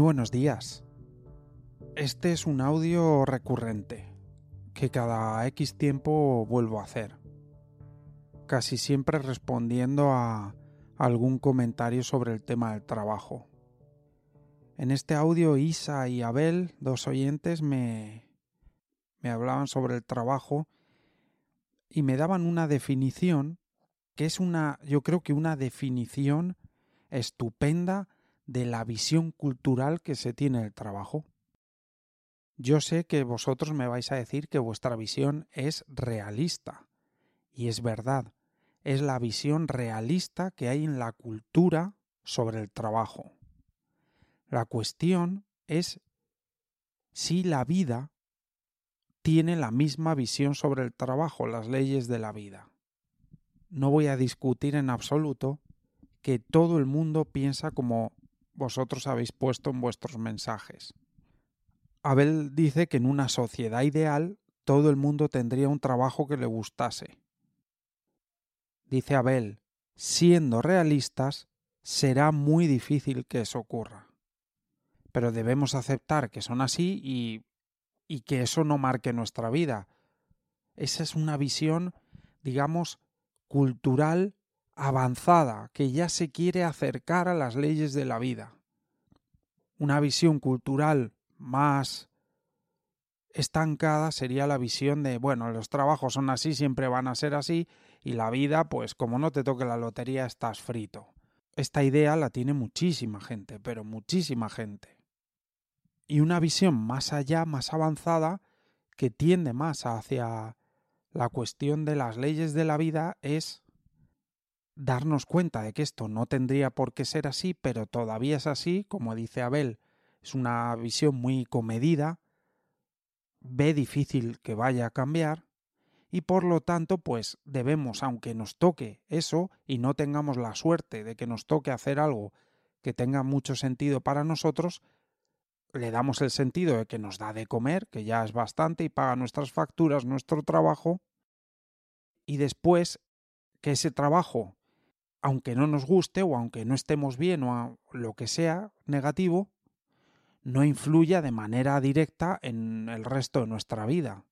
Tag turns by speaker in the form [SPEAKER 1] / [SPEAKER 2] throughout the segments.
[SPEAKER 1] Buenos días. Este es un audio recurrente que cada X tiempo vuelvo a hacer. Casi siempre respondiendo a algún comentario sobre el tema del trabajo. En este audio Isa y Abel, dos oyentes, me, me hablaban sobre el trabajo y me daban una definición que es una, yo creo que una definición estupenda de la visión cultural que se tiene del trabajo. Yo sé que vosotros me vais a decir que vuestra visión es realista. Y es verdad, es la visión realista que hay en la cultura sobre el trabajo. La cuestión es si la vida tiene la misma visión sobre el trabajo, las leyes de la vida. No voy a discutir en absoluto que todo el mundo piensa como vosotros habéis puesto en vuestros mensajes. Abel dice que en una sociedad ideal todo el mundo tendría un trabajo que le gustase. Dice Abel, siendo realistas, será muy difícil que eso ocurra. Pero debemos aceptar que son así y, y que eso no marque nuestra vida. Esa es una visión, digamos, cultural avanzada, que ya se quiere acercar a las leyes de la vida. Una visión cultural más estancada sería la visión de, bueno, los trabajos son así, siempre van a ser así, y la vida, pues como no te toque la lotería, estás frito. Esta idea la tiene muchísima gente, pero muchísima gente. Y una visión más allá, más avanzada, que tiende más hacia la cuestión de las leyes de la vida es darnos cuenta de que esto no tendría por qué ser así, pero todavía es así, como dice Abel, es una visión muy comedida, ve difícil que vaya a cambiar, y por lo tanto, pues debemos, aunque nos toque eso y no tengamos la suerte de que nos toque hacer algo que tenga mucho sentido para nosotros, le damos el sentido de que nos da de comer, que ya es bastante y paga nuestras facturas, nuestro trabajo, y después que ese trabajo aunque no nos guste o aunque no estemos bien o lo que sea negativo, no influya de manera directa en el resto de nuestra vida.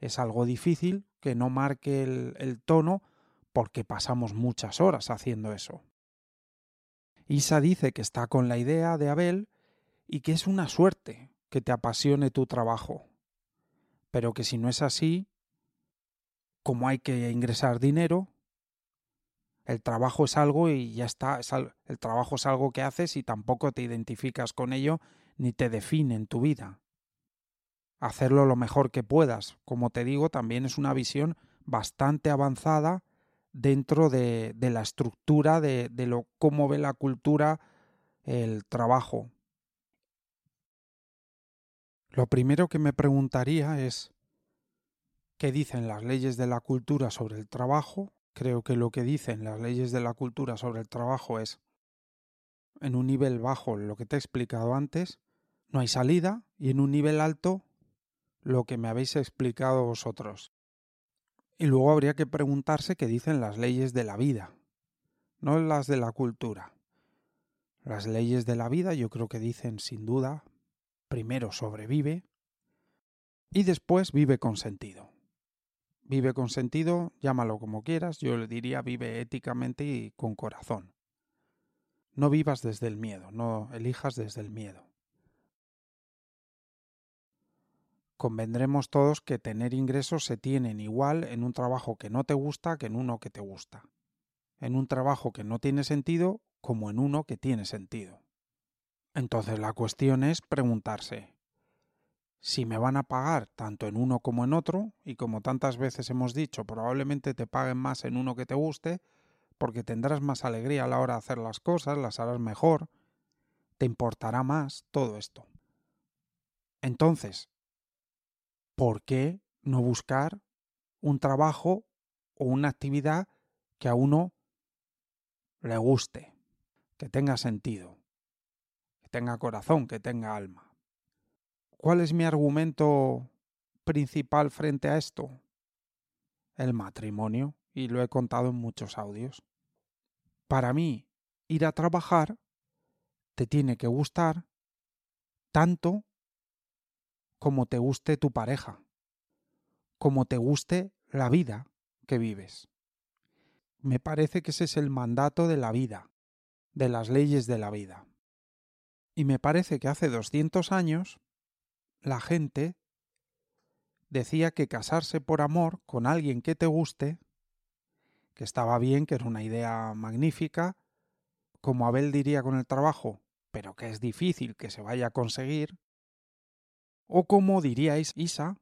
[SPEAKER 1] Es algo difícil que no marque el, el tono porque pasamos muchas horas haciendo eso. Isa dice que está con la idea de Abel y que es una suerte que te apasione tu trabajo, pero que si no es así, como hay que ingresar dinero, el trabajo es algo y ya está, el trabajo es algo que haces y tampoco te identificas con ello ni te define en tu vida. Hacerlo lo mejor que puedas, como te digo, también es una visión bastante avanzada dentro de, de la estructura de, de lo cómo ve la cultura el trabajo. Lo primero que me preguntaría es ¿qué dicen las leyes de la cultura sobre el trabajo Creo que lo que dicen las leyes de la cultura sobre el trabajo es en un nivel bajo lo que te he explicado antes, no hay salida, y en un nivel alto lo que me habéis explicado vosotros. Y luego habría que preguntarse qué dicen las leyes de la vida, no las de la cultura. Las leyes de la vida yo creo que dicen sin duda, primero sobrevive y después vive con sentido. Vive con sentido, llámalo como quieras, yo le diría vive éticamente y con corazón. No vivas desde el miedo, no elijas desde el miedo. Convendremos todos que tener ingresos se tienen igual en un trabajo que no te gusta que en uno que te gusta. En un trabajo que no tiene sentido como en uno que tiene sentido. Entonces la cuestión es preguntarse, si me van a pagar tanto en uno como en otro, y como tantas veces hemos dicho, probablemente te paguen más en uno que te guste, porque tendrás más alegría a la hora de hacer las cosas, las harás mejor, te importará más todo esto. Entonces, ¿por qué no buscar un trabajo o una actividad que a uno le guste, que tenga sentido, que tenga corazón, que tenga alma? ¿Cuál es mi argumento principal frente a esto? El matrimonio, y lo he contado en muchos audios. Para mí, ir a trabajar te tiene que gustar tanto como te guste tu pareja, como te guste la vida que vives. Me parece que ese es el mandato de la vida, de las leyes de la vida. Y me parece que hace 200 años la gente decía que casarse por amor con alguien que te guste, que estaba bien, que era una idea magnífica, como Abel diría con el trabajo, pero que es difícil que se vaya a conseguir, o como diríais Isa,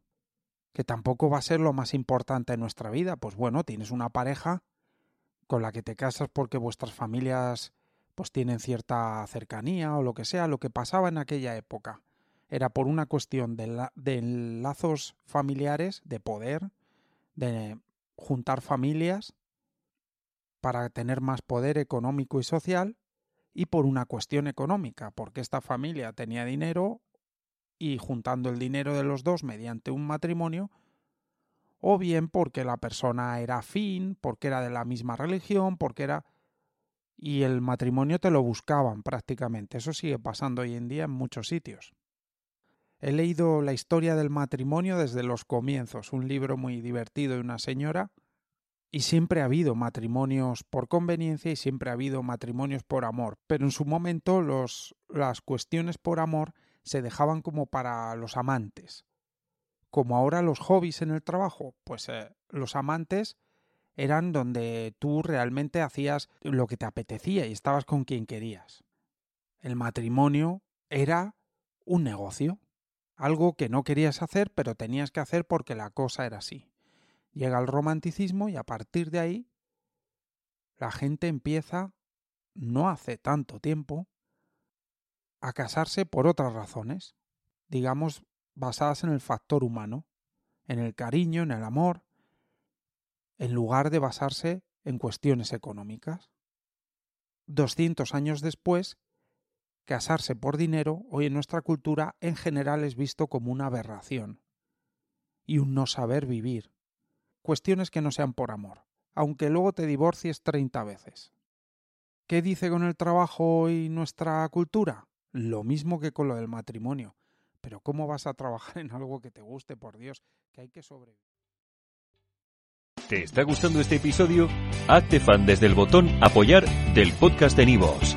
[SPEAKER 1] que tampoco va a ser lo más importante en nuestra vida, pues bueno, tienes una pareja con la que te casas porque vuestras familias pues tienen cierta cercanía o lo que sea, lo que pasaba en aquella época. Era por una cuestión de, de lazos familiares, de poder, de juntar familias para tener más poder económico y social, y por una cuestión económica, porque esta familia tenía dinero y juntando el dinero de los dos mediante un matrimonio, o bien porque la persona era afín, porque era de la misma religión, porque era y el matrimonio te lo buscaban prácticamente. Eso sigue pasando hoy en día en muchos sitios. He leído la historia del matrimonio desde los comienzos, un libro muy divertido de una señora, y siempre ha habido matrimonios por conveniencia y siempre ha habido matrimonios por amor, pero en su momento los, las cuestiones por amor se dejaban como para los amantes. Como ahora los hobbies en el trabajo, pues eh, los amantes eran donde tú realmente hacías lo que te apetecía y estabas con quien querías. El matrimonio era un negocio, algo que no querías hacer pero tenías que hacer porque la cosa era así. Llega el romanticismo y a partir de ahí la gente empieza, no hace tanto tiempo, a casarse por otras razones, digamos basadas en el factor humano, en el cariño, en el amor, en lugar de basarse en cuestiones económicas. 200 años después, casarse por dinero hoy en nuestra cultura en general es visto como una aberración y un no saber vivir. Cuestiones que no sean por amor, aunque luego te divorcies 30 veces. ¿Qué dice con el trabajo hoy nuestra cultura? Lo mismo que con lo del matrimonio. Pero ¿cómo vas a trabajar en algo que te guste, por Dios? Que hay que sobrevivir.
[SPEAKER 2] ¿Te está gustando este episodio? Hazte fan desde el botón Apoyar del podcast de Nivos.